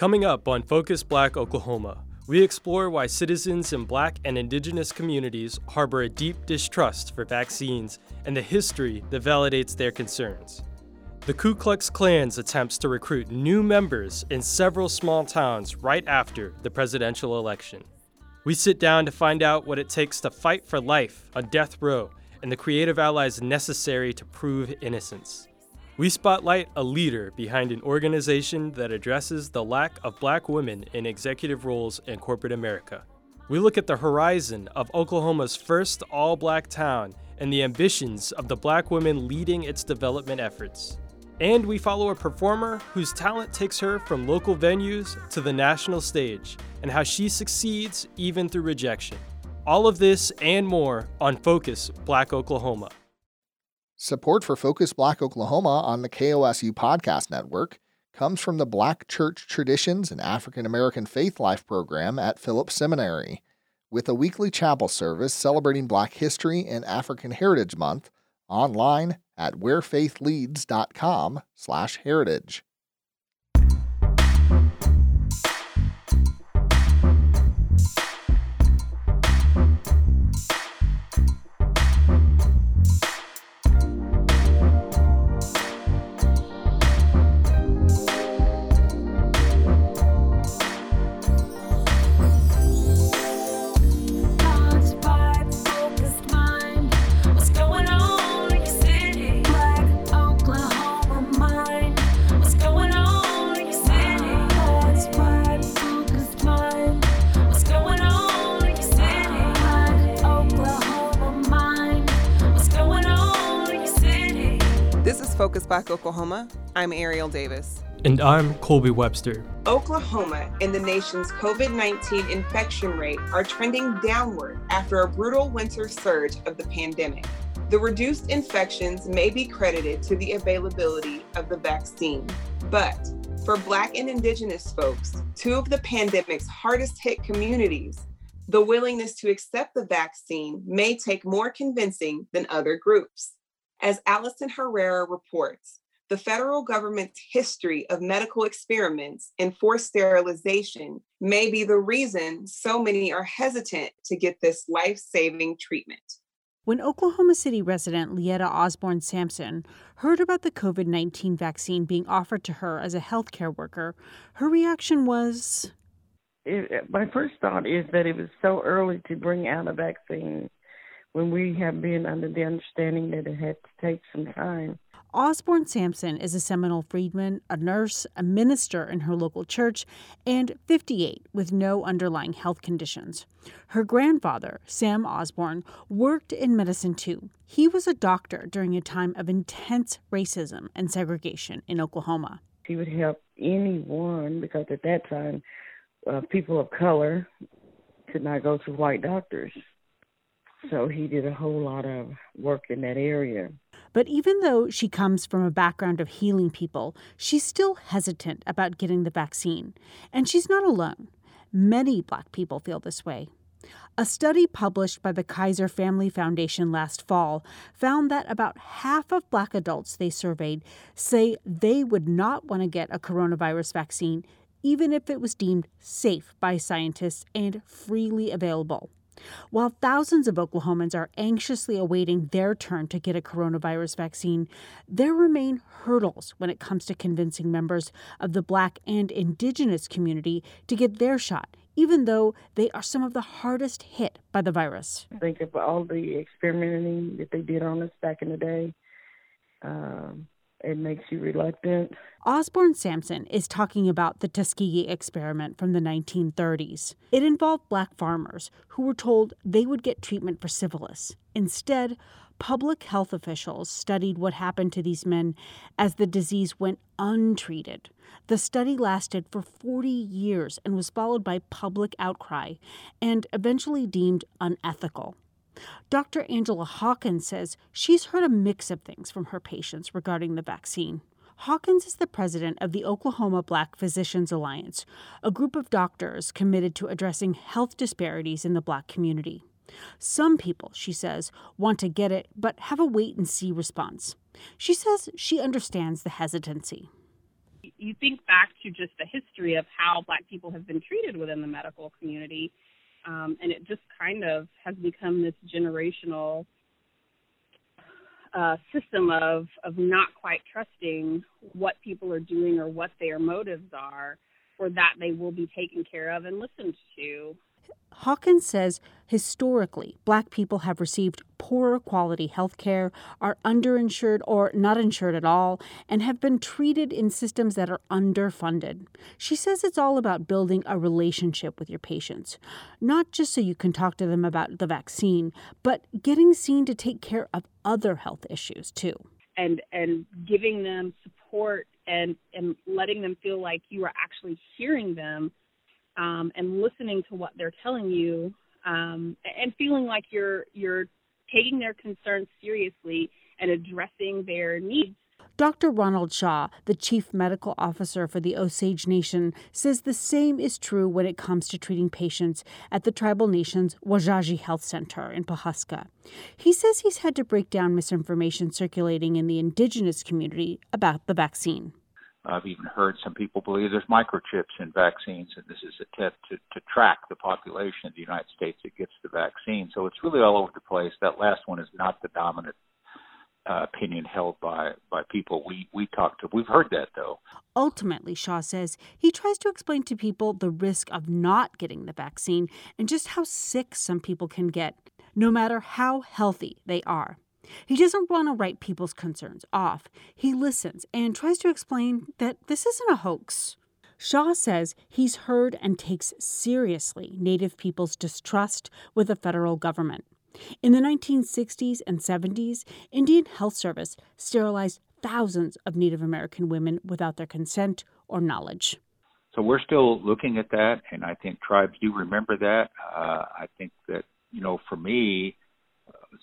Coming up on Focus Black Oklahoma, we explore why citizens in black and indigenous communities harbor a deep distrust for vaccines and the history that validates their concerns. The Ku Klux Klan's attempts to recruit new members in several small towns right after the presidential election. We sit down to find out what it takes to fight for life on death row and the creative allies necessary to prove innocence. We spotlight a leader behind an organization that addresses the lack of black women in executive roles in corporate America. We look at the horizon of Oklahoma's first all black town and the ambitions of the black women leading its development efforts. And we follow a performer whose talent takes her from local venues to the national stage and how she succeeds even through rejection. All of this and more on Focus Black Oklahoma. Support for Focus Black Oklahoma on the KOSU Podcast Network comes from the Black Church Traditions and African American Faith Life program at Phillips Seminary. With a weekly chapel service celebrating Black History and African Heritage Month, online at wherefaithleads.com/heritage. Focus Black Oklahoma. I'm Ariel Davis. And I'm Colby Webster. Oklahoma and the nation's COVID 19 infection rate are trending downward after a brutal winter surge of the pandemic. The reduced infections may be credited to the availability of the vaccine. But for Black and Indigenous folks, two of the pandemic's hardest hit communities, the willingness to accept the vaccine may take more convincing than other groups. As Allison Herrera reports, the federal government's history of medical experiments and forced sterilization may be the reason so many are hesitant to get this life saving treatment. When Oklahoma City resident Leetta Osborne Sampson heard about the COVID 19 vaccine being offered to her as a healthcare worker, her reaction was it, My first thought is that it was so early to bring out a vaccine when we have been under the understanding that it had to take some time. Osborne Sampson is a Seminole freedman, a nurse, a minister in her local church, and 58 with no underlying health conditions. Her grandfather, Sam Osborne, worked in medicine too. He was a doctor during a time of intense racism and segregation in Oklahoma. He would help anyone because at that time, uh, people of color could not go to white doctors. So he did a whole lot of work in that area. But even though she comes from a background of healing people, she's still hesitant about getting the vaccine. And she's not alone. Many black people feel this way. A study published by the Kaiser Family Foundation last fall found that about half of black adults they surveyed say they would not want to get a coronavirus vaccine, even if it was deemed safe by scientists and freely available. While thousands of Oklahomans are anxiously awaiting their turn to get a coronavirus vaccine, there remain hurdles when it comes to convincing members of the Black and Indigenous community to get their shot, even though they are some of the hardest hit by the virus. Think of all the experimenting that they did on us back in the day. Um, it makes you reluctant. Osborne Sampson is talking about the Tuskegee experiment from the 1930s. It involved black farmers who were told they would get treatment for syphilis. Instead, public health officials studied what happened to these men as the disease went untreated. The study lasted for 40 years and was followed by public outcry and eventually deemed unethical. Dr. Angela Hawkins says she's heard a mix of things from her patients regarding the vaccine. Hawkins is the president of the Oklahoma Black Physicians Alliance, a group of doctors committed to addressing health disparities in the black community. Some people, she says, want to get it but have a wait and see response. She says she understands the hesitancy. you think back to just the history of how Black people have been treated within the medical community, um, and it just kind of has become this generational uh, system of of not quite trusting what people are doing or what their motives are, or that they will be taken care of and listened to. Hawkins says historically, black people have received poorer quality health care, are underinsured or not insured at all, and have been treated in systems that are underfunded. She says it's all about building a relationship with your patients, not just so you can talk to them about the vaccine, but getting seen to take care of other health issues too. And, and giving them support and, and letting them feel like you are actually hearing them um, and listening to what they're telling you um, and feeling like you're you're taking their concerns seriously and addressing their needs. Dr. Ronald Shaw, the chief medical officer for the Osage Nation, says the same is true when it comes to treating patients at the tribal nation's Wah-Zha-Zhi Health Center in Pawhuska. He says he's had to break down misinformation circulating in the indigenous community about the vaccine. I've even heard some people believe there's microchips in vaccines, and this is a attempt to, to track the population of the United States that gets the vaccine. So it's really all over the place. That last one is not the dominant uh, opinion held by by people we we talk to. We've heard that though. Ultimately, Shaw says he tries to explain to people the risk of not getting the vaccine and just how sick some people can get, no matter how healthy they are. He doesn't want to write people's concerns off. He listens and tries to explain that this isn't a hoax. Shaw says he's heard and takes seriously Native people's distrust with the federal government. In the 1960s and 70s, Indian Health Service sterilized thousands of Native American women without their consent or knowledge. So we're still looking at that, and I think tribes do remember that. Uh, I think that, you know, for me,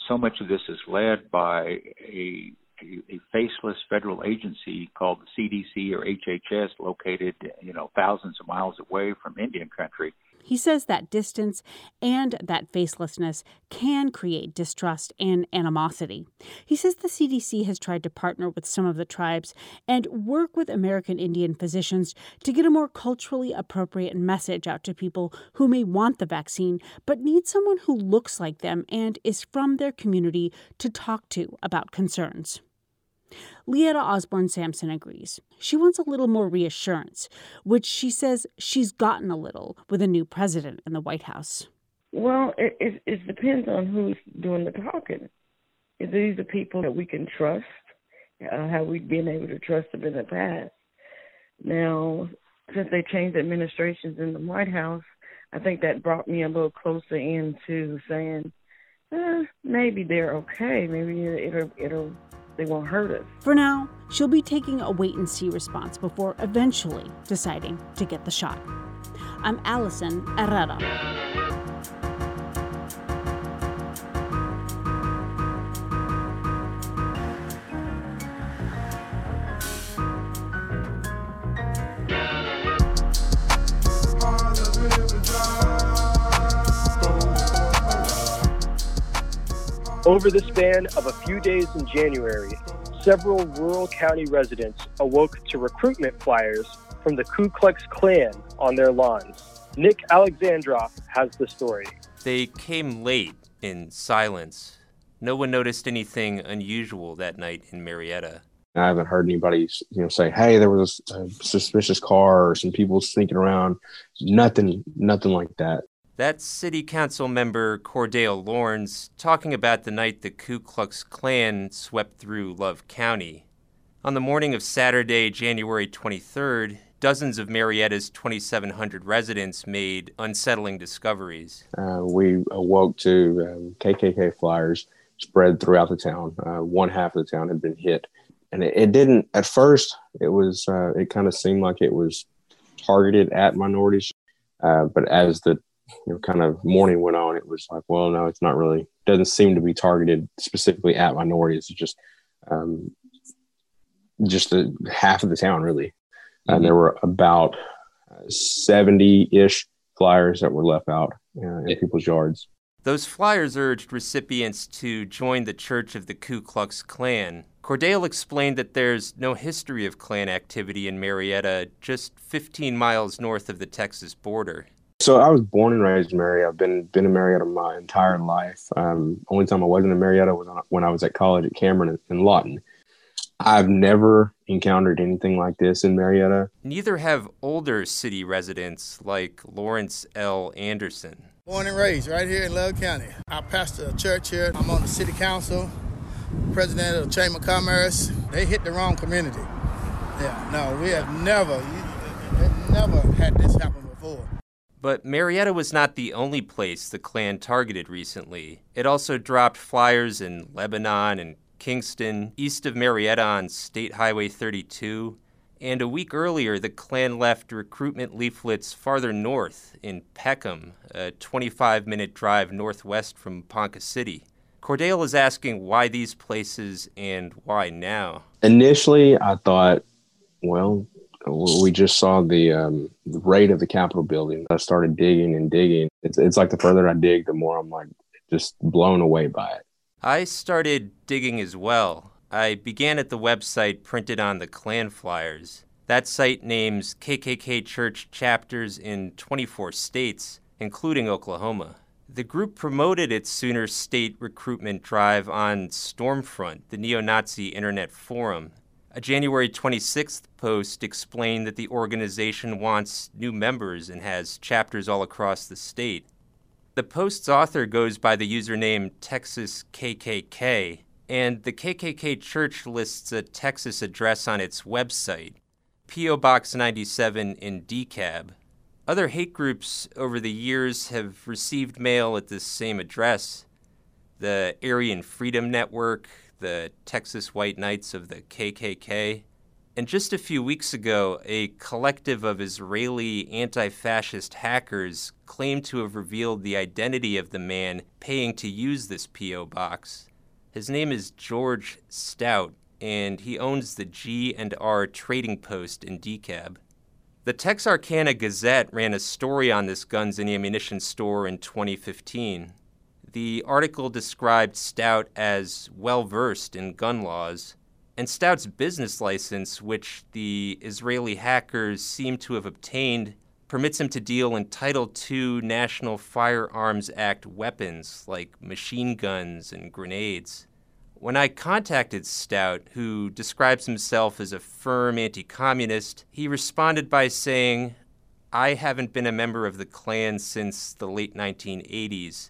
so much of this is led by a, a, a faceless federal agency called the CDC or HHS, located you know thousands of miles away from Indian country. He says that distance and that facelessness can create distrust and animosity. He says the CDC has tried to partner with some of the tribes and work with American Indian physicians to get a more culturally appropriate message out to people who may want the vaccine but need someone who looks like them and is from their community to talk to about concerns. Leetta Osborne Sampson agrees. She wants a little more reassurance, which she says she's gotten a little with a new president in the White House. Well, it, it, it depends on who's doing the talking. If these are people that we can trust, uh, have we been able to trust them in the past? Now, since they changed administrations in the White House, I think that brought me a little closer into saying, eh, maybe they're okay. Maybe it'll it'll they won't hurt us. For now, she'll be taking a wait and see response before eventually deciding to get the shot. I'm Allison Herrera. Over the span of a few days in January, several rural county residents awoke to recruitment flyers from the Ku Klux Klan on their lawns. Nick Alexandrov has the story. They came late in silence. No one noticed anything unusual that night in Marietta. I haven't heard anybody, you know, say, "Hey, there was a suspicious car or some people sneaking around." Nothing, nothing like that. That's City Council member Cordell Lorns talking about the night the Ku Klux Klan swept through Love County. On the morning of Saturday, January 23rd, dozens of Marietta's 2,700 residents made unsettling discoveries. Uh, we awoke to um, KKK flyers spread throughout the town. Uh, one half of the town had been hit. And it, it didn't, at first, it was, uh, it kind of seemed like it was targeted at minorities. Uh, but as the you know, kind of morning went on, it was like, well, no, it's not really, doesn't seem to be targeted specifically at minorities. It's just, um, just the half of the town really. Mm-hmm. And there were about 70 ish flyers that were left out uh, in people's yards. Those flyers urged recipients to join the Church of the Ku Klux Klan. Cordale explained that there's no history of Klan activity in Marietta, just 15 miles north of the Texas border. So I was born and raised in Marietta. I've been been in Marietta my entire life. Um, only time I wasn't in Marietta was when I was at college at Cameron in Lawton. I've never encountered anything like this in Marietta. Neither have older city residents like Lawrence L. Anderson. Born and raised right here in Love County. I pastor a church here. I'm on the city council, president of the Chamber of Commerce. They hit the wrong community. Yeah, no, we have never, never had this happen before. But Marietta was not the only place the Klan targeted recently. It also dropped flyers in Lebanon and Kingston, east of Marietta on State Highway 32, and a week earlier, the Klan left recruitment leaflets farther north in Peckham, a 25 minute drive northwest from Ponca City. Cordale is asking why these places and why now. Initially, I thought, well, we just saw the, um, the rate of the Capitol building. I started digging and digging. It's, it's like the further I dig, the more I'm like just blown away by it. I started digging as well. I began at the website printed on the Klan flyers. That site names KKK church chapters in 24 states, including Oklahoma. The group promoted its Sooner State recruitment drive on Stormfront, the neo Nazi internet forum. A January 26th post explained that the organization wants new members and has chapters all across the state. The post's author goes by the username Texas KKK, and the KKK Church lists a Texas address on its website P.O. Box 97 in DeKalb. Other hate groups over the years have received mail at this same address the Aryan Freedom Network, the Texas White Knights of the KKK. And just a few weeks ago, a collective of Israeli anti fascist hackers claimed to have revealed the identity of the man paying to use this P.O. box. His name is George Stout, and he owns the G and R Trading Post in DeKalb. The Texarkana Gazette ran a story on this guns and ammunition store in 2015. The article described Stout as well versed in gun laws, and Stout's business license, which the Israeli hackers seem to have obtained, permits him to deal in Title II National Firearms Act weapons like machine guns and grenades. When I contacted Stout, who describes himself as a firm anti communist, he responded by saying, I haven't been a member of the Klan since the late 1980s.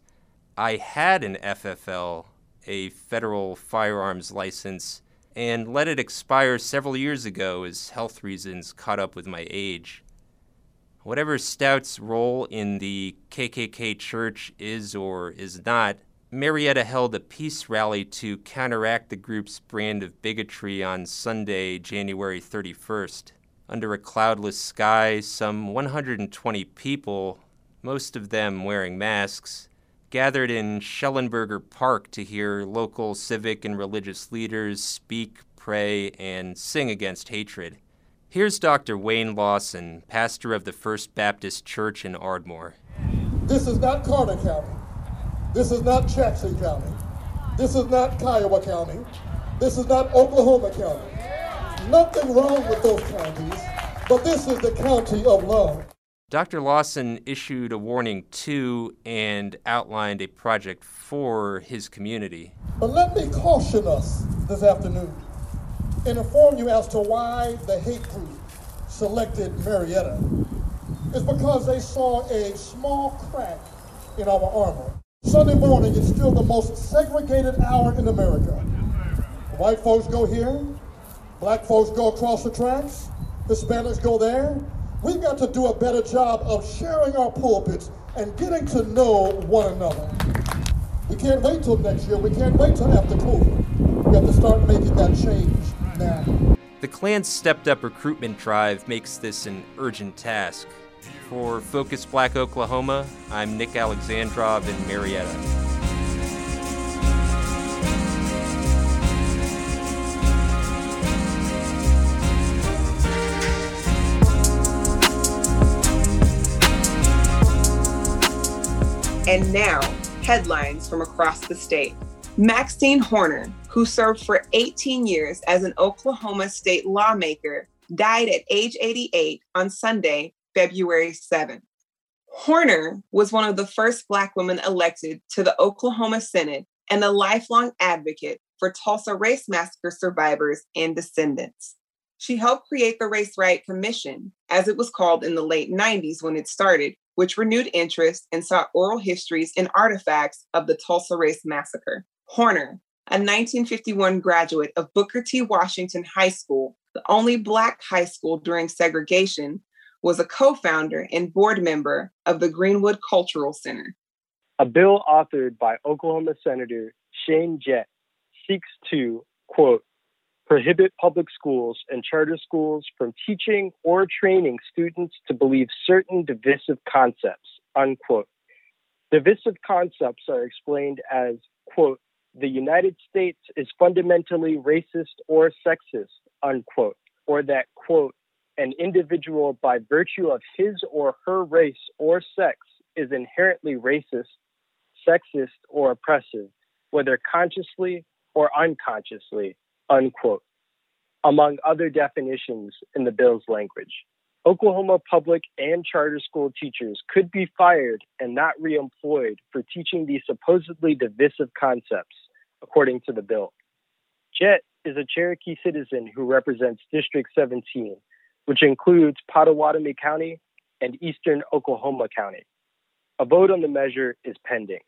I had an FFL, a federal firearms license, and let it expire several years ago as health reasons caught up with my age. Whatever Stout's role in the KKK church is or is not, Marietta held a peace rally to counteract the group's brand of bigotry on Sunday, January 31st. Under a cloudless sky, some 120 people, most of them wearing masks, gathered in Schellenberger Park to hear local civic and religious leaders speak, pray, and sing against hatred. Here's Dr. Wayne Lawson, pastor of the First Baptist Church in Ardmore. This is not Carter County. This is not Jackson County. This is not Kiowa County. This is not Oklahoma County. Nothing wrong with those counties, but this is the county of love. Dr. Lawson issued a warning to and outlined a project for his community. But let me caution us this afternoon and inform you as to why the hate group selected Marietta. It's because they saw a small crack in our armor. Sunday morning is still the most segregated hour in America. White folks go here, black folks go across the tracks, Hispanics go there. We've got to do a better job of sharing our pulpits and getting to know one another. We can't wait till next year. We can't wait till after COVID. We have to start making that change now. The Klan's stepped up recruitment drive makes this an urgent task. For Focus Black Oklahoma, I'm Nick Alexandrov in Marietta. And now, headlines from across the state. Maxine Horner, who served for 18 years as an Oklahoma state lawmaker, died at age 88 on Sunday, February 7. Horner was one of the first Black women elected to the Oklahoma Senate and a lifelong advocate for Tulsa Race Massacre survivors and descendants. She helped create the Race Riot Commission, as it was called in the late 90s when it started, which renewed interest and sought oral histories and artifacts of the Tulsa Race Massacre. Horner, a 1951 graduate of Booker T. Washington High School, the only Black high school during segregation, was a co founder and board member of the Greenwood Cultural Center. A bill authored by Oklahoma Senator Shane Jett seeks to, quote, prohibit public schools and charter schools from teaching or training students to believe certain divisive concepts, unquote. Divisive concepts are explained as, quote, the United States is fundamentally racist or sexist, unquote, or that, quote, an individual by virtue of his or her race or sex is inherently racist, sexist, or oppressive, whether consciously or unconsciously, unquote, among other definitions in the bill's language. Oklahoma public and charter school teachers could be fired and not reemployed for teaching these supposedly divisive concepts, according to the bill. Jett is a Cherokee citizen who represents District 17, which includes Pottawatomie County and eastern Oklahoma County. A vote on the measure is pending.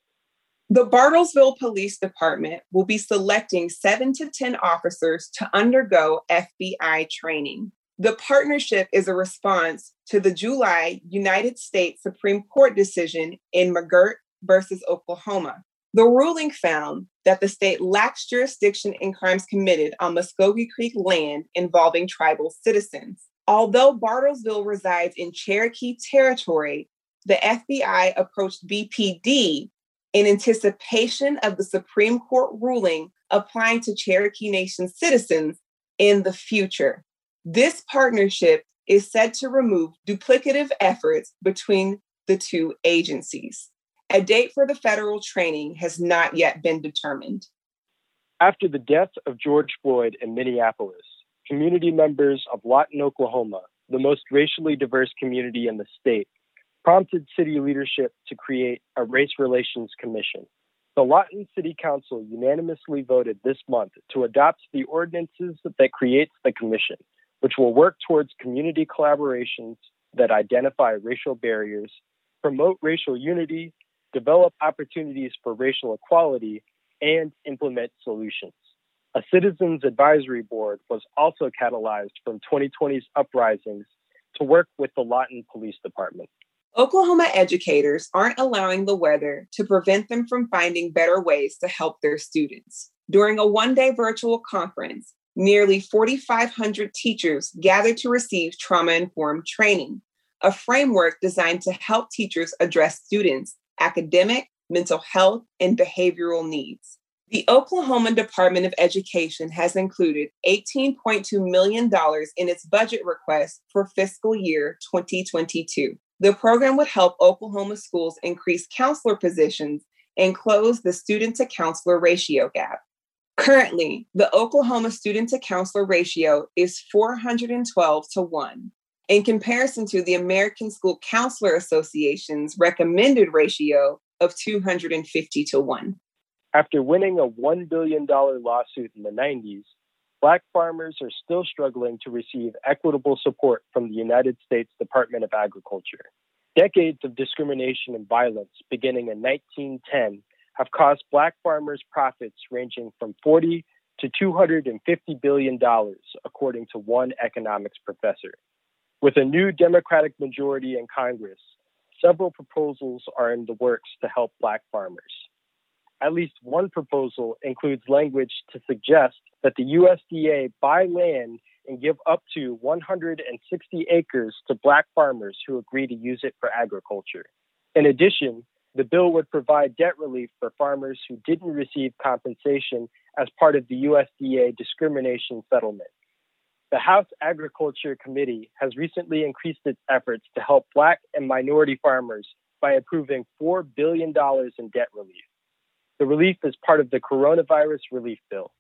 The Bartlesville Police Department will be selecting seven to 10 officers to undergo FBI training. The partnership is a response to the July United States Supreme Court decision in McGirt versus Oklahoma. The ruling found that the state lacks jurisdiction in crimes committed on Muscogee Creek land involving tribal citizens. Although Bartlesville resides in Cherokee territory, the FBI approached BPD in anticipation of the Supreme Court ruling applying to Cherokee Nation citizens in the future. This partnership is said to remove duplicative efforts between the two agencies. A date for the federal training has not yet been determined. After the death of George Floyd in Minneapolis, community members of Lawton, Oklahoma, the most racially diverse community in the state, prompted city leadership to create a race relations commission. The Lawton City Council unanimously voted this month to adopt the ordinances that creates the commission, which will work towards community collaborations that identify racial barriers, promote racial unity, develop opportunities for racial equality, and implement solutions. A citizens advisory board was also catalyzed from 2020's uprisings to work with the Lawton Police Department. Oklahoma educators aren't allowing the weather to prevent them from finding better ways to help their students. During a one day virtual conference, nearly 4,500 teachers gathered to receive trauma informed training, a framework designed to help teachers address students' academic, mental health, and behavioral needs. The Oklahoma Department of Education has included $18.2 million in its budget request for fiscal year 2022. The program would help Oklahoma schools increase counselor positions and close the student to counselor ratio gap. Currently, the Oklahoma student to counselor ratio is 412 to 1, in comparison to the American School Counselor Association's recommended ratio of 250 to 1. After winning a $1 billion lawsuit in the 90s, Black farmers are still struggling to receive equitable support from the United States Department of Agriculture. Decades of discrimination and violence beginning in 1910 have cost Black farmers profits ranging from 40 to 250 billion dollars, according to one economics professor. With a new Democratic majority in Congress, several proposals are in the works to help Black farmers. At least one proposal includes language to suggest that the USDA buy land and give up to 160 acres to Black farmers who agree to use it for agriculture. In addition, the bill would provide debt relief for farmers who didn't receive compensation as part of the USDA discrimination settlement. The House Agriculture Committee has recently increased its efforts to help Black and minority farmers by approving $4 billion in debt relief. The relief is part of the coronavirus relief bill.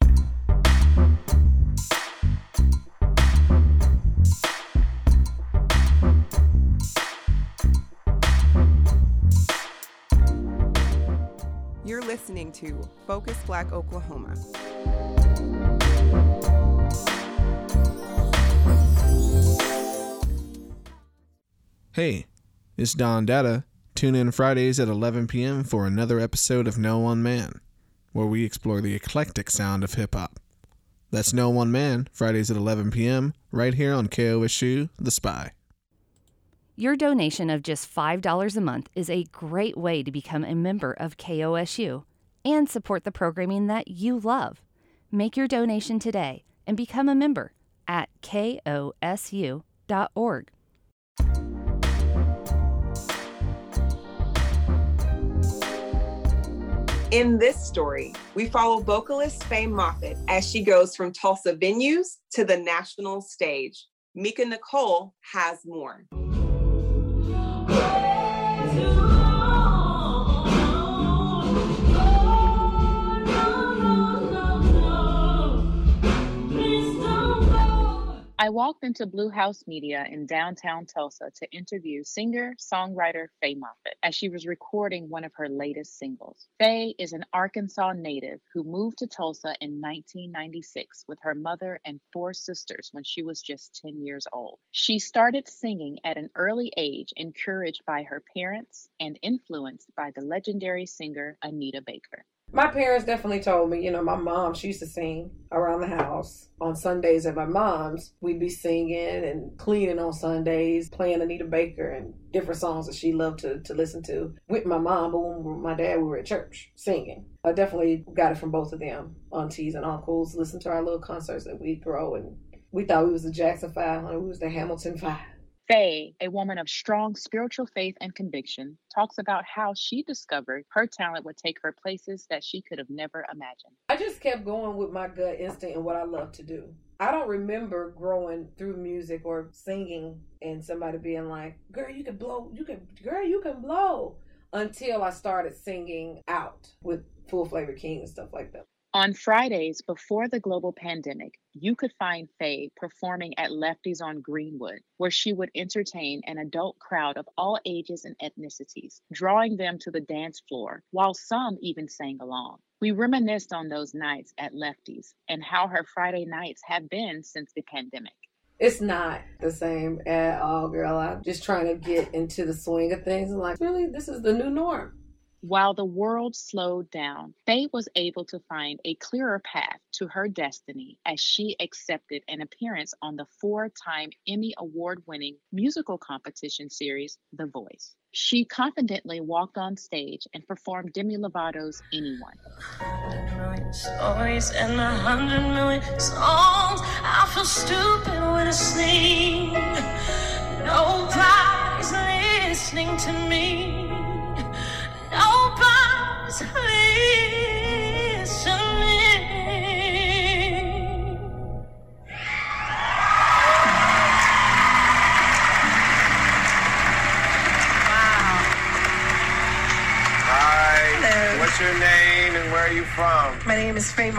You're listening to Focus Black Oklahoma. Hey, it's Don Data. Tune in Fridays at 11 p.m. for another episode of No One Man, where we explore the eclectic sound of hip hop. That's No One Man, Fridays at 11 p.m., right here on KOSU The Spy. Your donation of just $5 a month is a great way to become a member of KOSU and support the programming that you love. Make your donation today and become a member at kosu.org. In this story, we follow vocalist Faye Moffitt as she goes from Tulsa venues to the national stage. Mika Nicole has more. I walked into Blue House Media in downtown Tulsa to interview singer songwriter Faye Moffitt as she was recording one of her latest singles. Faye is an Arkansas native who moved to Tulsa in 1996 with her mother and four sisters when she was just 10 years old. She started singing at an early age, encouraged by her parents and influenced by the legendary singer Anita Baker. My parents definitely told me, you know, my mom, she used to sing around the house on Sundays at my mom's. We'd be singing and cleaning on Sundays, playing Anita Baker and different songs that she loved to, to listen to with my mom. But when we my dad, we were at church singing. I definitely got it from both of them, aunties and uncles, listen to our little concerts that we'd throw. And we thought we was the Jackson Five, we was the Hamilton Five. Faye, a woman of strong spiritual faith and conviction, talks about how she discovered her talent would take her places that she could have never imagined. I just kept going with my gut instinct and what I love to do. I don't remember growing through music or singing and somebody being like, "Girl, you can blow. You can, girl, you can blow." Until I started singing out with Full Flavor King and stuff like that. On Fridays before the global pandemic, you could find Faye performing at Lefties on Greenwood, where she would entertain an adult crowd of all ages and ethnicities, drawing them to the dance floor, while some even sang along. We reminisced on those nights at Lefties and how her Friday nights have been since the pandemic. It's not the same at all, girl. I'm just trying to get into the swing of things. I'm like, really, this is the new norm. While the world slowed down, Faye was able to find a clearer path to her destiny as she accepted an appearance on the four time Emmy Award winning musical competition series, The Voice. She confidently walked on stage and performed Demi Lovato's Anyone. And a hundred million songs. I feel stupid when I sing. Nobody's listening to me.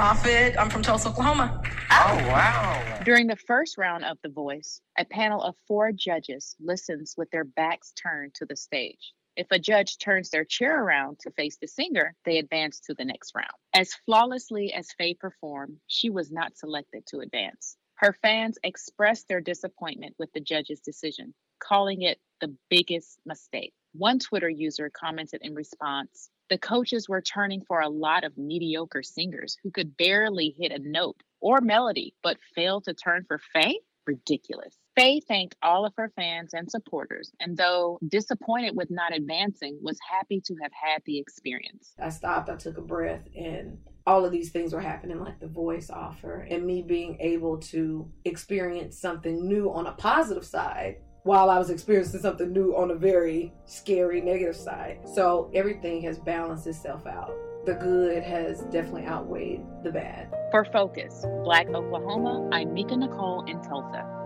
Moffitt. I'm from Tulsa, Oklahoma. Oh, wow. During the first round of The Voice, a panel of four judges listens with their backs turned to the stage. If a judge turns their chair around to face the singer, they advance to the next round. As flawlessly as Faye performed, she was not selected to advance. Her fans expressed their disappointment with the judge's decision, calling it the biggest mistake. One Twitter user commented in response The coaches were turning for a lot of mediocre singers who could barely hit a note or melody, but failed to turn for Faye? Ridiculous. Faye thanked all of her fans and supporters, and though disappointed with not advancing, was happy to have had the experience. I stopped, I took a breath, and all of these things were happening, like the voice offer, and me being able to experience something new on a positive side while I was experiencing something new on a very scary negative side. So everything has balanced itself out. The good has definitely outweighed the bad. For Focus, Black Oklahoma, I'm Mika Nicole in Tulsa.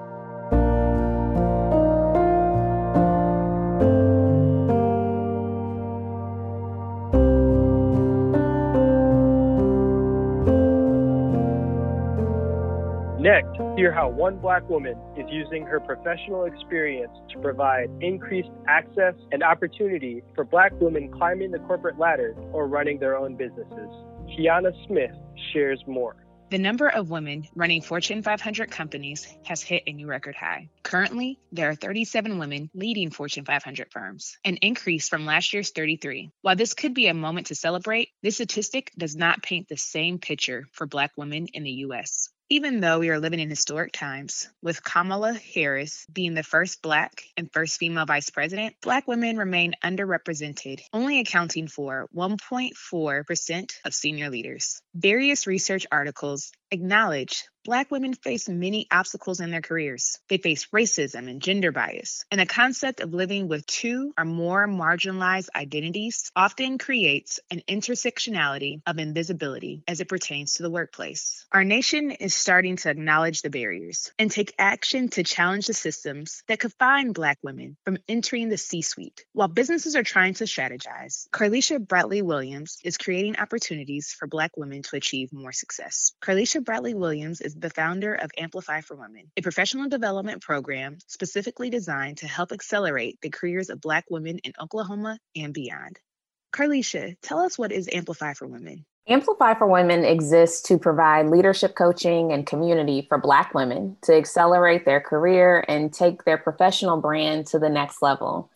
Hear how one black woman is using her professional experience to provide increased access and opportunity for black women climbing the corporate ladder or running their own businesses. Kiana Smith shares more. The number of women running Fortune 500 companies has hit a new record high. Currently, there are 37 women leading Fortune 500 firms, an increase from last year's 33. While this could be a moment to celebrate, this statistic does not paint the same picture for Black women in the U.S. Even though we are living in historic times, with Kamala Harris being the first Black and first female vice president, Black women remain underrepresented, only accounting for 1.4% of senior leaders. Various research articles acknowledge Black women face many obstacles in their careers. They face racism and gender bias, and the concept of living with two or more marginalized identities often creates an intersectionality of invisibility as it pertains to the workplace. Our nation is starting to acknowledge the barriers and take action to challenge the systems that confine Black women from entering the C suite. While businesses are trying to strategize, Carlisha Bradley Williams is creating opportunities for Black women to achieve more success. Carlisha Bradley Williams is the founder of Amplify for Women, a professional development program specifically designed to help accelerate the careers of Black women in Oklahoma and beyond. Carlisha, tell us what is Amplify for Women? Amplify for Women exists to provide leadership coaching and community for Black women to accelerate their career and take their professional brand to the next level.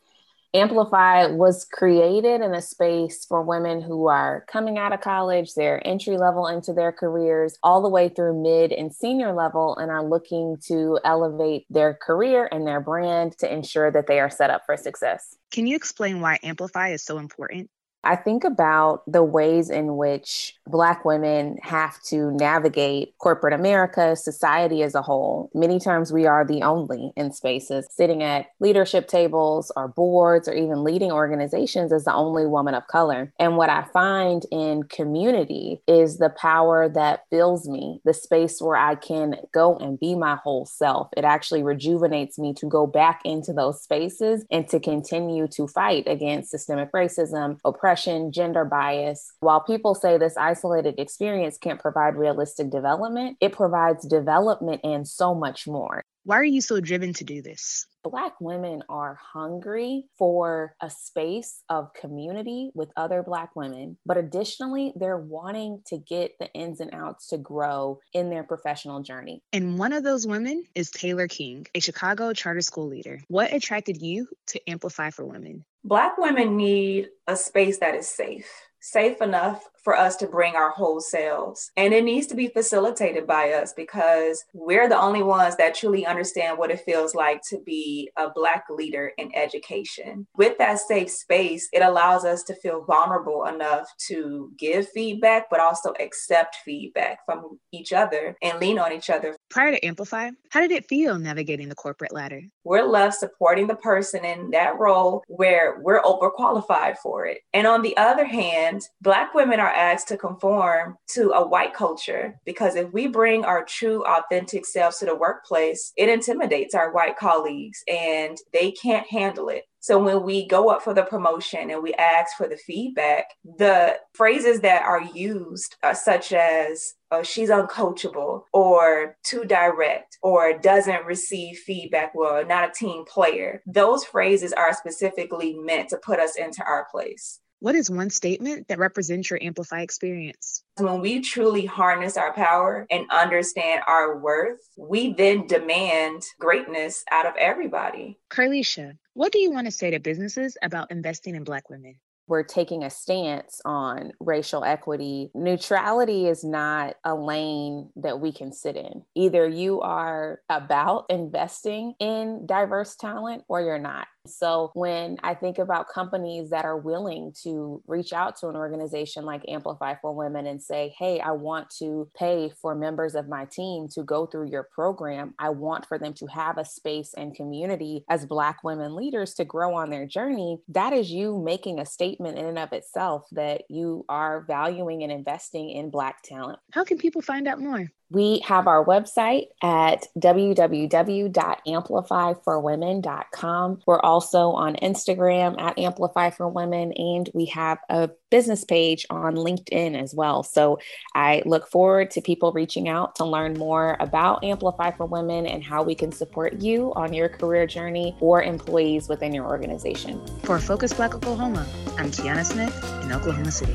Amplify was created in a space for women who are coming out of college, they're entry level into their careers, all the way through mid and senior level, and are looking to elevate their career and their brand to ensure that they are set up for success. Can you explain why Amplify is so important? I think about the ways in which Black women have to navigate corporate America, society as a whole. Many times we are the only in spaces sitting at leadership tables or boards or even leading organizations as the only woman of color. And what I find in community is the power that fills me, the space where I can go and be my whole self. It actually rejuvenates me to go back into those spaces and to continue to fight against systemic racism, oppression oppression, gender bias. While people say this isolated experience can't provide realistic development, it provides development and so much more. Why are you so driven to do this? Black women are hungry for a space of community with other Black women, but additionally, they're wanting to get the ins and outs to grow in their professional journey. And one of those women is Taylor King, a Chicago charter school leader. What attracted you to Amplify for Women? Black women need a space that is safe safe enough for us to bring our whole selves. And it needs to be facilitated by us because we're the only ones that truly understand what it feels like to be a Black leader in education. With that safe space, it allows us to feel vulnerable enough to give feedback, but also accept feedback from each other and lean on each other. Prior to Amplify, how did it feel navigating the corporate ladder? We're left supporting the person in that role where we're overqualified for it. And on the other hand, Black women are asked to conform to a white culture because if we bring our true, authentic selves to the workplace, it intimidates our white colleagues and they can't handle it. So when we go up for the promotion and we ask for the feedback, the phrases that are used are such as oh, she's uncoachable or too direct or doesn't receive feedback well, not a team player. Those phrases are specifically meant to put us into our place. What is one statement that represents your Amplify experience? When we truly harness our power and understand our worth, we then demand greatness out of everybody. Carlisha, what do you want to say to businesses about investing in Black women? we're taking a stance on racial equity. Neutrality is not a lane that we can sit in. Either you are about investing in diverse talent or you're not. So when I think about companies that are willing to reach out to an organization like Amplify for Women and say, hey, I want to pay for members of my team to go through your program, I want for them to have a space and community as Black women leaders to grow on their journey, that is you making a statement in and of itself that you are valuing and investing in Black talent. How can people find out more? We have our website at www.amplifyforwomen.com. We're also on Instagram at Amplify for Women, and we have a business page on LinkedIn as well. So I look forward to people reaching out to learn more about Amplify for Women and how we can support you on your career journey or employees within your organization. For Focus Black Oklahoma, I'm Kiana Smith in Oklahoma City.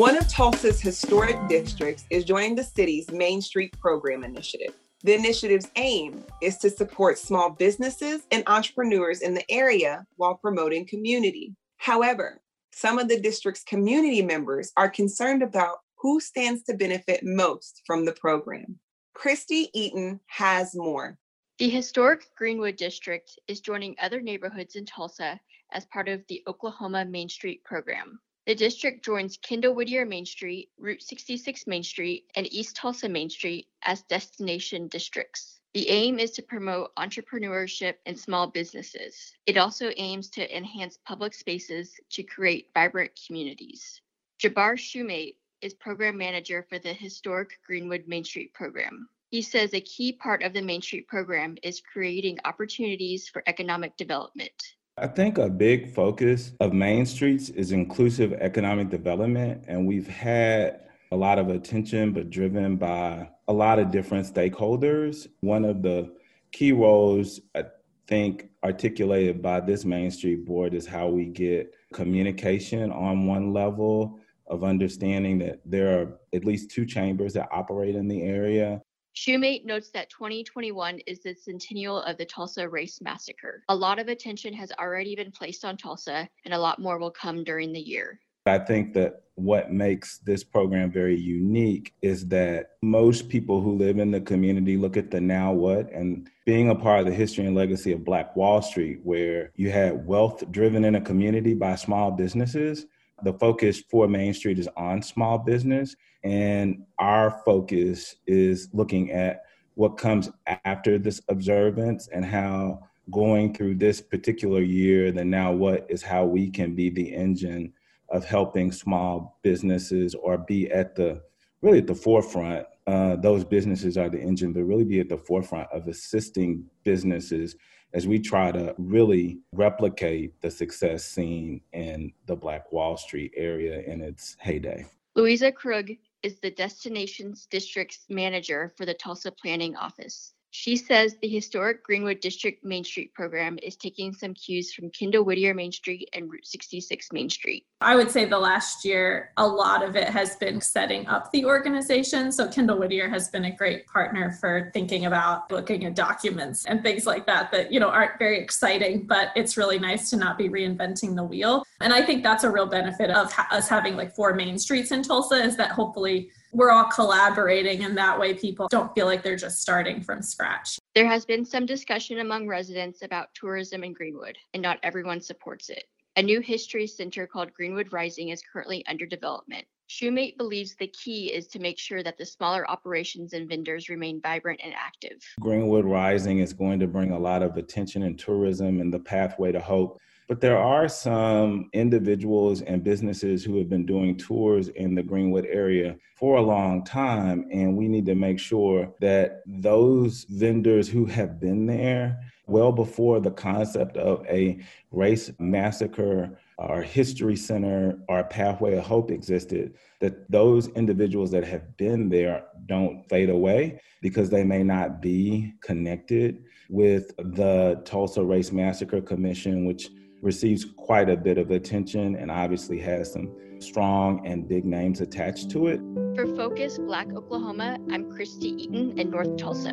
One of Tulsa's historic districts is joining the city's Main Street Program initiative. The initiative's aim is to support small businesses and entrepreneurs in the area while promoting community. However, some of the district's community members are concerned about who stands to benefit most from the program. Christy Eaton has more. The historic Greenwood District is joining other neighborhoods in Tulsa as part of the Oklahoma Main Street program. The district joins Kendall Whittier Main Street, Route 66 Main Street, and East Tulsa Main Street as destination districts. The aim is to promote entrepreneurship and small businesses. It also aims to enhance public spaces to create vibrant communities. Jabbar Shumate is program manager for the historic Greenwood Main Street program. He says a key part of the Main Street program is creating opportunities for economic development. I think a big focus of Main Streets is inclusive economic development, and we've had a lot of attention, but driven by a lot of different stakeholders. One of the key roles I think articulated by this Main Street board is how we get communication on one level of understanding that there are at least two chambers that operate in the area Shumate notes that 2021 is the centennial of the Tulsa Race Massacre. A lot of attention has already been placed on Tulsa, and a lot more will come during the year. I think that what makes this program very unique is that most people who live in the community look at the now what and being a part of the history and legacy of Black Wall Street, where you had wealth driven in a community by small businesses. The focus for Main Street is on small business. And our focus is looking at what comes after this observance and how going through this particular year, the now what is how we can be the engine of helping small businesses or be at the really at the forefront. Uh, those businesses are the engine, but really be at the forefront of assisting businesses as we try to really replicate the success seen in the Black Wall Street area in its heyday. Louisa Krug is the Destinations District's manager for the Tulsa Planning Office. She says the historic Greenwood District Main Street program is taking some cues from Kendall Whittier Main Street and Route 66 Main Street. I would say the last year, a lot of it has been setting up the organization. So Kendall Whittier has been a great partner for thinking about looking at documents and things like that that, you know, aren't very exciting, but it's really nice to not be reinventing the wheel. And I think that's a real benefit of ha- us having like four main streets in Tulsa is that hopefully we're all collaborating and that way people don't feel like they're just starting from scratch. There has been some discussion among residents about tourism in Greenwood, and not everyone supports it. A new history center called Greenwood Rising is currently under development. Shumate believes the key is to make sure that the smaller operations and vendors remain vibrant and active. Greenwood Rising is going to bring a lot of attention and tourism and the pathway to hope but there are some individuals and businesses who have been doing tours in the Greenwood area for a long time. And we need to make sure that those vendors who have been there well before the concept of a race massacre or history center or pathway of hope existed, that those individuals that have been there don't fade away because they may not be connected with the Tulsa Race Massacre Commission, which receives quite a bit of attention and obviously has some strong and big names attached to it. For Focus Black Oklahoma, I'm Christy Eaton in North Tulsa.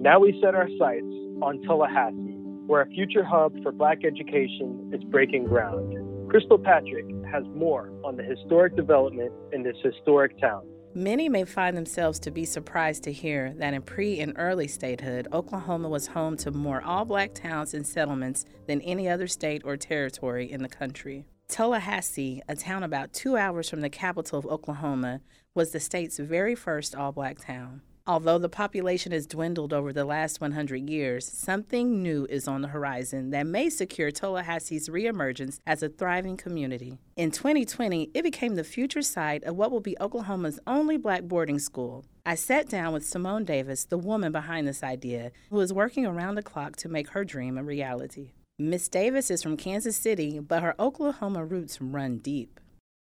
Now we set our sights on Tullahassee, where a future hub for Black education is breaking ground. Crystal Patrick has more on the historic development in this historic town. Many may find themselves to be surprised to hear that in pre and early statehood, Oklahoma was home to more all black towns and settlements than any other state or territory in the country. Tullahassee, a town about two hours from the capital of Oklahoma, was the state's very first all black town. Although the population has dwindled over the last 100 years, something new is on the horizon that may secure Tullahassee's reemergence as a thriving community. In 2020, it became the future site of what will be Oklahoma's only black boarding school. I sat down with Simone Davis, the woman behind this idea, who is working around the clock to make her dream a reality. Miss Davis is from Kansas City, but her Oklahoma roots run deep.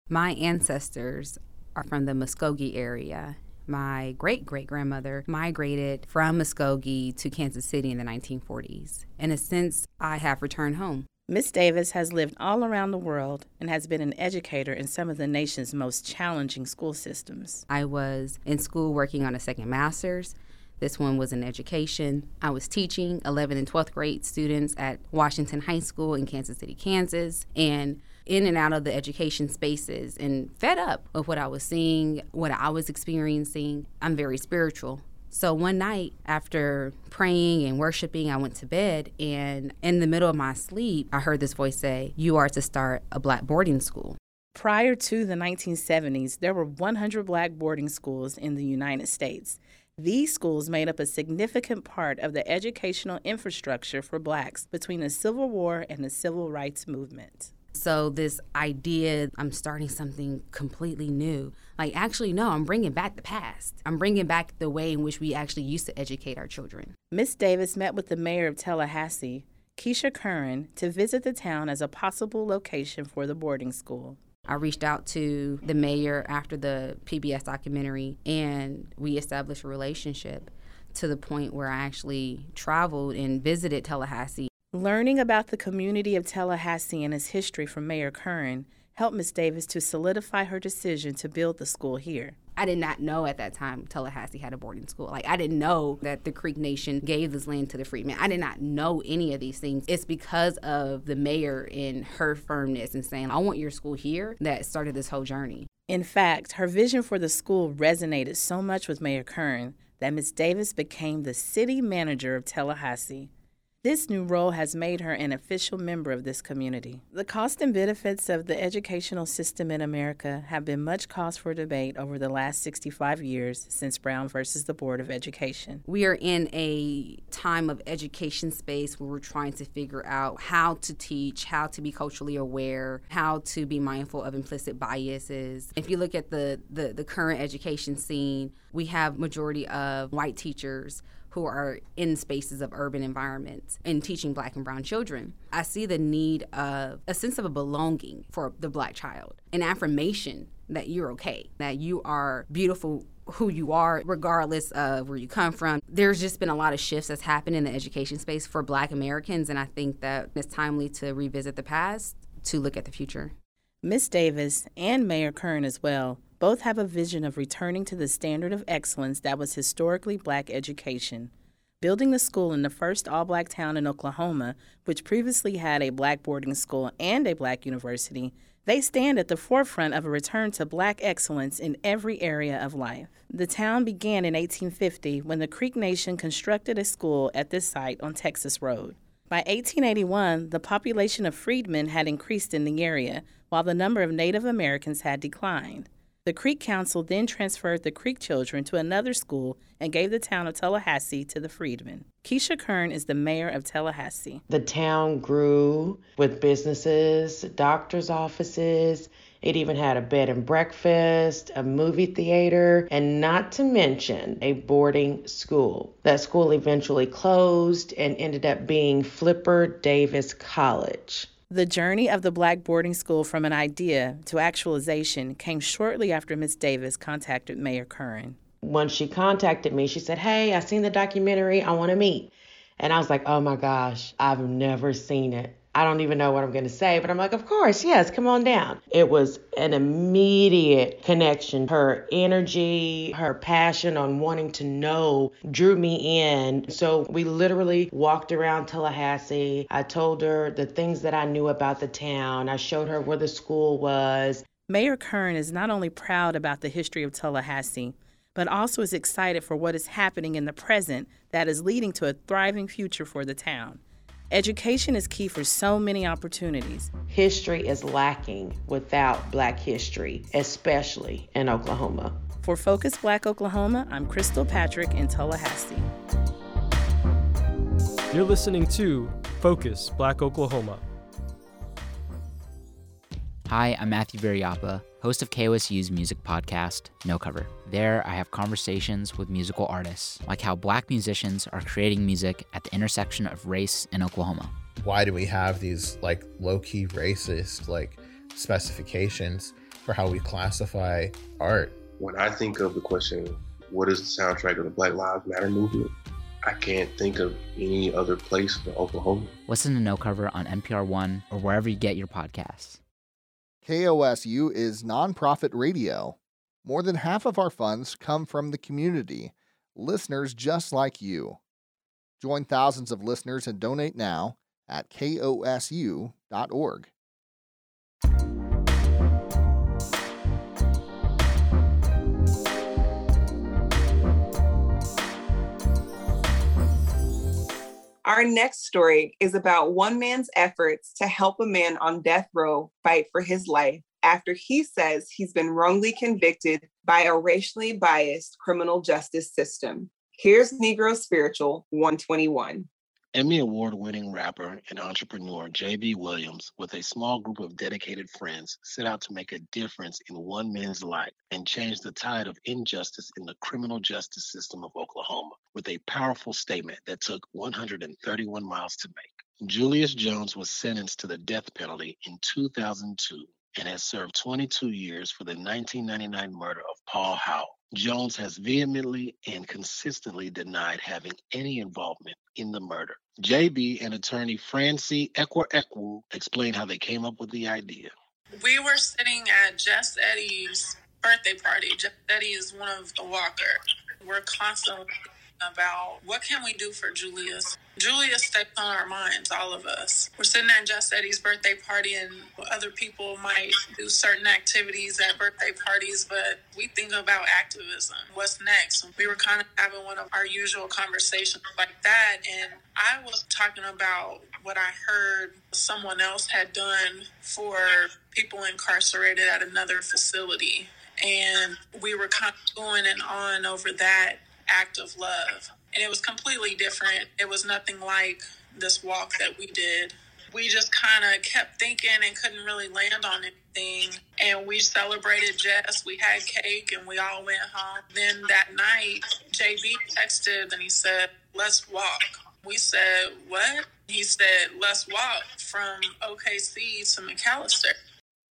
My ancestors are from the Muskogee area my great great grandmother migrated from Muskogee to Kansas City in the 1940s. In a sense, I have returned home. Miss Davis has lived all around the world and has been an educator in some of the nation's most challenging school systems. I was in school working on a second master's. This one was in education. I was teaching 11th and 12th grade students at Washington High School in Kansas City, Kansas, and in and out of the education spaces and fed up with what I was seeing, what I was experiencing. I'm very spiritual. So one night after praying and worshiping, I went to bed, and in the middle of my sleep, I heard this voice say, You are to start a black boarding school. Prior to the 1970s, there were 100 black boarding schools in the United States. These schools made up a significant part of the educational infrastructure for blacks between the Civil War and the Civil Rights Movement. So, this idea, I'm starting something completely new. Like, actually, no, I'm bringing back the past. I'm bringing back the way in which we actually used to educate our children. Miss Davis met with the mayor of Tullahassee, Keisha Currin, to visit the town as a possible location for the boarding school. I reached out to the mayor after the PBS documentary, and we established a relationship to the point where I actually traveled and visited Tullahassee Learning about the community of Tullahassee and its history from Mayor Currin helped Ms. Davis to solidify her decision to build the school here. I did not know at that time Tullahassee had a boarding school. Like, I didn't know that the Creek Nation gave this land to the freedmen. I did not know any of these things. It's because of the mayor and her firmness and saying, I want your school here that started this whole journey. In fact, her vision for the school resonated so much with Mayor Currin that Ms. Davis became the city manager of Tullahassee. This new role has made her an official member of this community. The cost and benefits of the educational system in America have been much cause for debate over the last 65 years since Brown versus the Board of Education. We are in a time of education space where we're trying to figure out how to teach, how to be culturally aware, how to be mindful of implicit biases. If you look at the, the, the current education scene, we have majority of white teachers who are in spaces of urban environments and teaching black and brown children. I see the need of a sense of a belonging for the black child, an affirmation that you're okay, that you are beautiful who you are, regardless of where you come from. There's just been a lot of shifts that's happened in the education space for Black Americans, and I think that it's timely to revisit the past to look at the future. Miss Davis and Mayor Kern as well both have a vision of returning to the standard of excellence that was historically black education. Building the school in the first all black town in Oklahoma, which previously had a black boarding school and a black university, they stand at the forefront of a return to black excellence in every area of life. The town began in 1850 when the Creek Nation constructed a school at this site on Texas Road. By 1881, the population of freedmen had increased in the area, while the number of Native Americans had declined. The Creek Council then transferred the Creek children to another school and gave the town of Tullahassee to the freedmen. Keisha Kern is the mayor of Tullahassee. The town grew with businesses, doctor's offices. It even had a bed and breakfast, a movie theater, and not to mention a boarding school. That school eventually closed and ended up being Flipper Davis College. The journey of the Black boarding school from an idea to actualization came shortly after Miss Davis contacted Mayor Currin. When she contacted me, she said, Hey, I seen the documentary. I want to meet. And I was like, Oh my gosh, I've never seen it. I don't even know what I'm going to say, but I'm like, of course, yes, come on down. It was an immediate connection. Her energy, her passion on wanting to know drew me in. So we literally walked around Tullahassee. I told her the things that I knew about the town, I showed her where the school was. Mayor Kern is not only proud about the history of Tullahassee, but also is excited for what is happening in the present that is leading to a thriving future for the town. Education is key for so many opportunities. History is lacking without Black history, especially in Oklahoma. For Focus Black Oklahoma, I'm Crystal Patrick in Tullahassee. You're listening to Focus Black Oklahoma. Hi, I'm Matthew Viriyapah, host of KOSU's music podcast, No Cover. There, I have conversations with musical artists, like how black musicians are creating music at the intersection of race in Oklahoma. Why do we have these like low key racist like specifications for how we classify art? When I think of the question, what is the soundtrack of the Black Lives Matter movement? I can't think of any other place but Oklahoma. Listen to No Cover on NPR One or wherever you get your podcasts. KOSU is nonprofit radio. More than half of our funds come from the community, listeners just like you. Join thousands of listeners and donate now at kosu.org. Our next story is about one man's efforts to help a man on death row fight for his life after he says he's been wrongly convicted by a racially biased criminal justice system. Here's Negro Spiritual 121. Emmy Award winning rapper and entrepreneur Jabee Williams, with a small group of dedicated friends, set out to make a difference in one man's life and change the tide of injustice in the criminal justice system of Oklahoma with a powerful statement that took 131 miles to make. Julius Jones was sentenced to the death penalty in 2002 and has served 22 years for the 1999 murder of Paul Howell. Jones has vehemently and consistently denied having any involvement in the murder. Jabee and attorney Francie Ekwerekwu explain how they came up with the idea. We were sitting at Jess Eddie's birthday party. Jess Eddie is one of the Walker. We're constantly about what can we do for Julius. Julius stays on our minds, all of us. We're sitting at Just Eddie's birthday party, and other people might do certain activities at birthday parties, but we think about activism. What's next? We were kind of having one of our usual conversations like that, and I was talking about what I heard someone else had done for people incarcerated at another facility. And we were kind of going and on over that act of love. And it was completely different. It was nothing like this walk that we did. We just kind of kept thinking and couldn't really land on anything. And we celebrated Jess. We had cake and we all went home. Then that night, Jabee texted and he said, Let's walk. We said, What? He said, Let's walk from OKC to McAlester.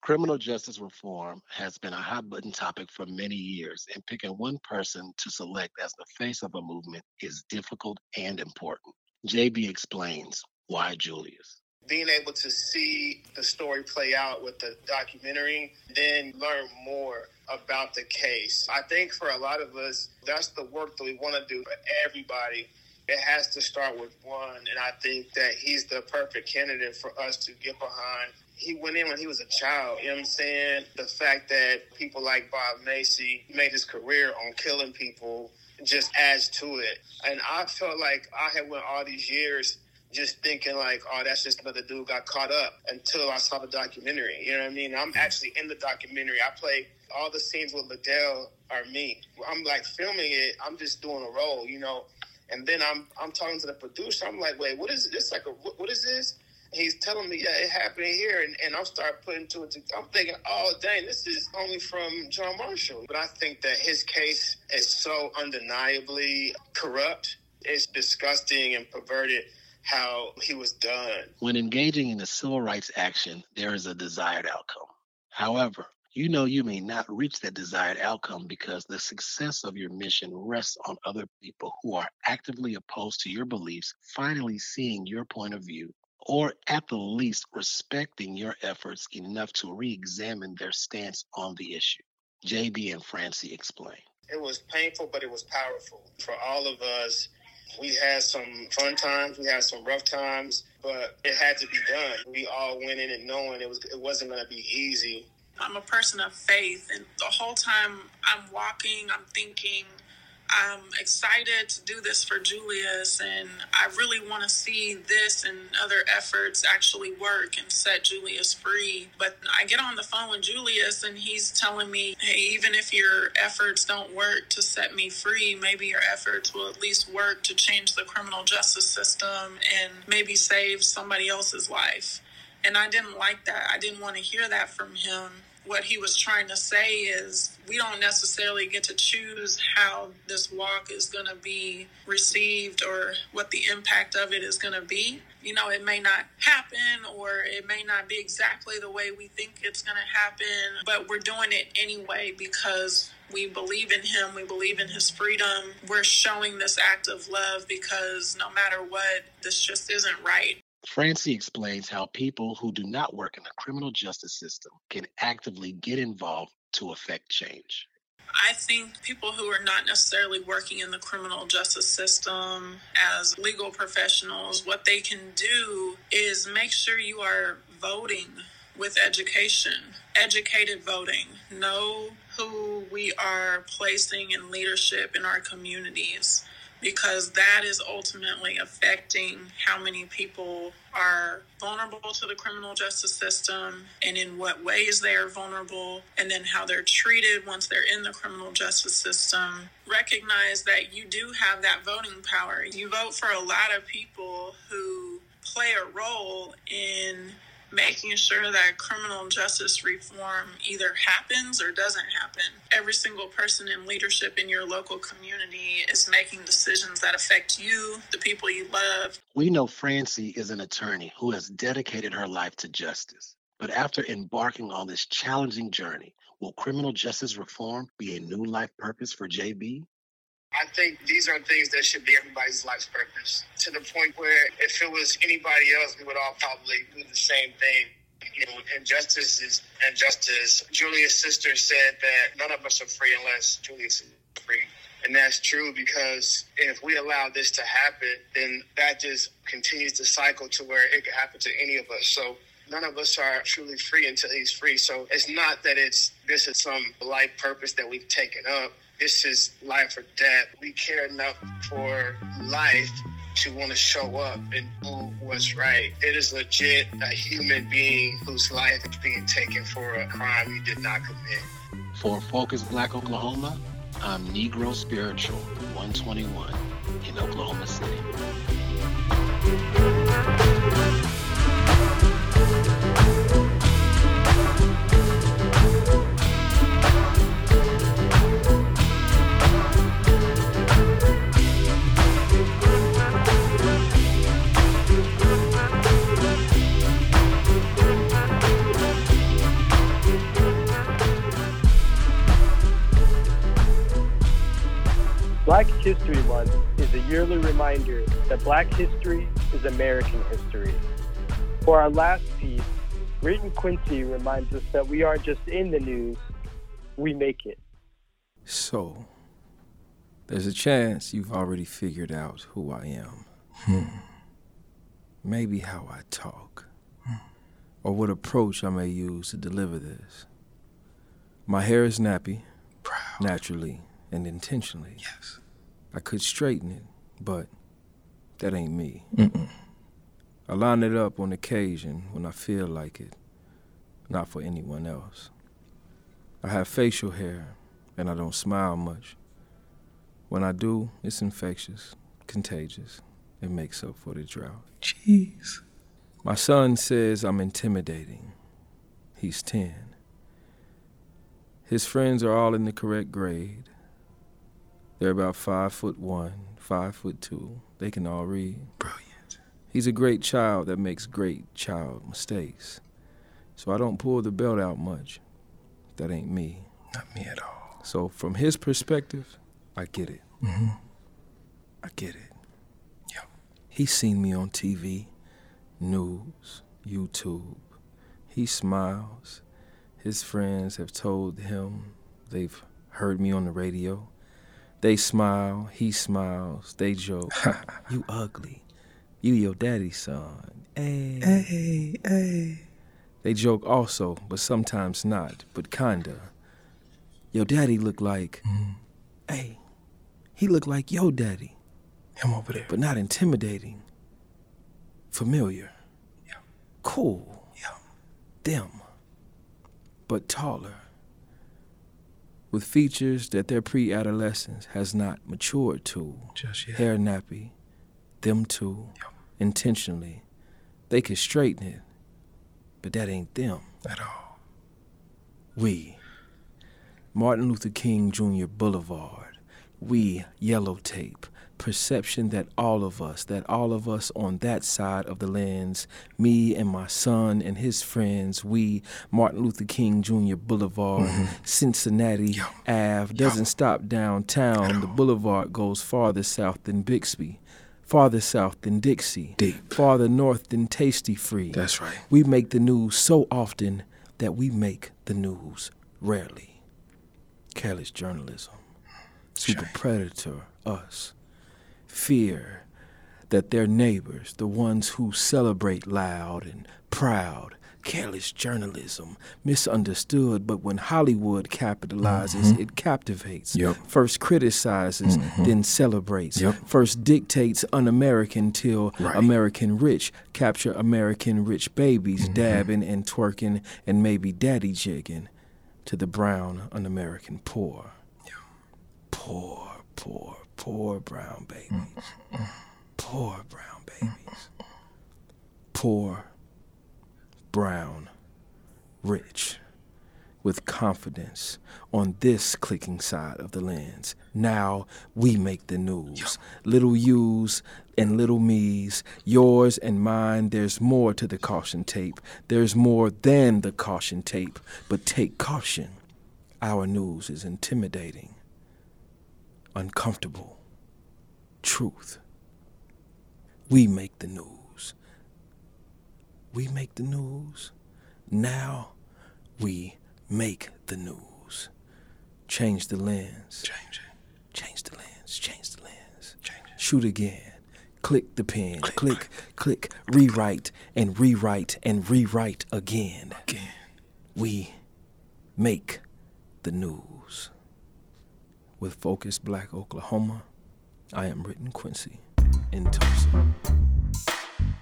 Criminal justice reform has been a hot button topic for many years, and picking one person to select as the face of a movement is difficult and important. Jabee explains why Julius. Being able to see the story play out with the documentary, then learn more about the case. I think for a lot of us, that's the work that we want to do for everybody. It has to start with one, and I think that he's the perfect candidate for us to get behind he went in when he was a child. You know what I'm saying? The fact that people like Bob Macy made his career on killing people just adds to it. And I felt like I had went all these years just thinking like, oh, that's just another dude got caught up until I saw the documentary. You know what I mean? I'm actually in the documentary. I play all the scenes with Liddell are me. I'm like filming it. I'm just doing a role, you know. And then I'm I'm talking to the producer. I'm like, wait, what is this? Like, a, what is this? He's telling me, yeah, it happened here. And, and I'm start putting and two. I'm thinking, oh, dang, this is only from John Marshall. But I think that his case is so undeniably corrupt. It's disgusting and perverted how he was done. When engaging in a civil rights action, there is a desired outcome. However, you know you may not reach that desired outcome because the success of your mission rests on other people who are actively opposed to your beliefs finally seeing your point of view or at the least respecting your efforts enough to re examine their stance on the issue. Jabee and Francie explain. It was painful, but it was powerful for all of us. We had some fun times, we had some rough times, but it had to be done. We all went in it knowing it was it wasn't going to be easy. I'm a person of faith, and the whole time I'm walking, I'm thinking, I'm excited to do this for Julius, and I really want to see this and other efforts actually work and set Julius free. But I get on the phone with Julius, and he's telling me, hey, even if your efforts don't work to set me free, maybe your efforts will at least work to change the criminal justice system and maybe save somebody else's life. And I didn't like that. I didn't want to hear that from him what he was trying to say is we don't necessarily get to choose how this walk is going to be received or what the impact of it is going to be. You know, it may not happen or it may not be exactly the way we think it's going to happen, but we're doing it anyway because we believe in him, we believe in his freedom. We're showing this act of love because no matter what, this just isn't right. Francie explains how people who do not work in the criminal justice system can actively get involved to affect change. I think people who are not necessarily working in the criminal justice system as legal professionals, what they can do is make sure you are voting with education, educated voting. Know who we are placing in leadership in our communities because that is ultimately affecting how many people are vulnerable to the criminal justice system and in what ways they are vulnerable, and then how they're treated once they're in the criminal justice system. Recognize that you do have that voting power. You vote for a lot of people who play a role in making sure that criminal justice reform either happens or doesn't happen. Every single person in leadership in your local community is making decisions that affect you, the people you love. We know Francie is an attorney who has dedicated her life to justice. But after embarking on this challenging journey, will criminal justice reform be a new life purpose for Jabee? I think these are things that should be everybody's life's purpose to the point where if it was anybody else, we would all probably do the same thing. You know, injustice is injustice. Julia's sister said that none of us are free unless Julius is free. And that's true because if we allow this to happen, then that just continues to cycle to where it could happen to any of us. So none of us are truly free until he's free. So it's not that it's this is some life purpose that we've taken up this is life or death. We care enough for life to want to show up and do what's right. It is legit a human being whose life is being taken for a crime he did not commit. For Focus Black Oklahoma, I'm Negro Spiritual 121 in Oklahoma City. Black History Month is a yearly reminder that Black history is American history. For our last piece, Rayton Quincy reminds us that we aren't just in the news, we make it. So, there's a chance you've already figured out who I am. Hmm. Maybe how I talk, hmm. or what approach I may use to deliver this. My hair is nappy, Proud. naturally and intentionally. Yes. I could straighten it, but that ain't me. Mm-mm. I line it up on occasion when I feel like it, not for anyone else. I have facial hair, and I don't smile much. When I do, it's infectious, contagious. It makes up for the drought. Jeez. My son says I'm intimidating. He's 10. His friends are all in the correct grade. They're about five foot one, five foot two. They can all read. Brilliant. He's a great child that makes great child mistakes. So I don't pull the belt out much. That ain't me. Not me at all. So from his perspective, I get it. Mm-hmm. I get it. Yeah. He's seen me on TV, news, YouTube. He smiles. His friends have told him they've heard me on the radio. They smile, he smiles, they joke. you ugly. You your daddy's son. Hey. Hey, hey. They joke also, but sometimes not, but kinda. Your daddy look like, mm. hey, He looked like your daddy. Him over there. But not intimidating. Familiar. Yeah. Cool. Yeah. Them. But taller. With features that their pre adolescence has not matured to. Just yet. Hair nappy. Them too. Yep. Intentionally. They could straighten it. But that ain't them. At all. We. Martin Luther King Jr. Boulevard. We, yellow tape. Perception that all of us, that all of us on that side of the lens, me and my son and his friends, we, Martin Luther King Jr. Boulevard, mm-hmm. Cincinnati Ave, doesn't stop downtown. The boulevard goes farther south than Bixby, farther south than Dixie, Deep. farther north than Tasty Free. That's right. We make the news so often that we make the news rarely. Careless journalism. Super predator, us. Fear that their neighbors, the ones who celebrate loud and proud, careless journalism, misunderstood, but when Hollywood capitalizes, mm-hmm. it captivates. Yep. First criticizes, mm-hmm. then celebrates. Yep. First dictates un American till Right. American rich capture American rich babies mm-hmm. dabbing and twerking and maybe daddy jigging to the brown un American poor. Poor, poor, poor brown babies. Poor brown babies. Poor, brown, rich, with confidence on this clicking side of the lens. Now we make the news. Little yous and little me's, yours and mine. There's more to the caution tape. There's more than the caution tape. But take caution. Our news is intimidating, uncomfortable. Truth. We make the news. We make the news. Now we make the news. Change the lens. Change it. Change the lens. Change the lens. Change it. Shoot again. Click the pen. Click, click, rewrite and rewrite and rewrite again. Again. We make the news. With Focus Black Oklahoma, I am Written Quincy in Tulsa.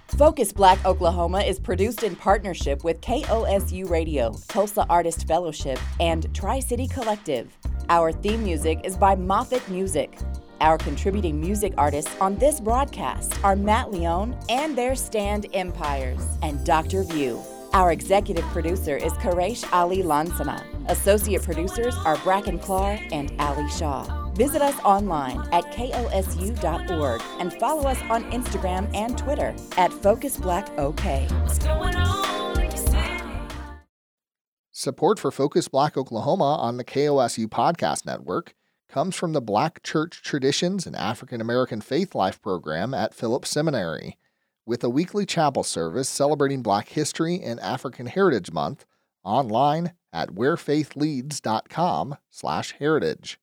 Focus Black Oklahoma is produced in partnership with KOSU Radio, Tulsa Artist Fellowship, and Tri City Collective. Our theme music is by Moffat Music. Our contributing music artists on this broadcast are Matt Leone and their Stand Empires and Dr. View. Our executive producer is Quraysh Ali Lansana. Associate producers are Bracken Clark and Ali Shaw. Visit us online at kosu.org and follow us on Instagram and Twitter at FocusBlackOK. Support for Focus Black Oklahoma on the KOSU Podcast Network comes from the Black Church Traditions and African American Faith Life program at Phillips Seminary. With a weekly chapel service celebrating Black History and African Heritage Month, online at wherefaithleads.com slash heritage.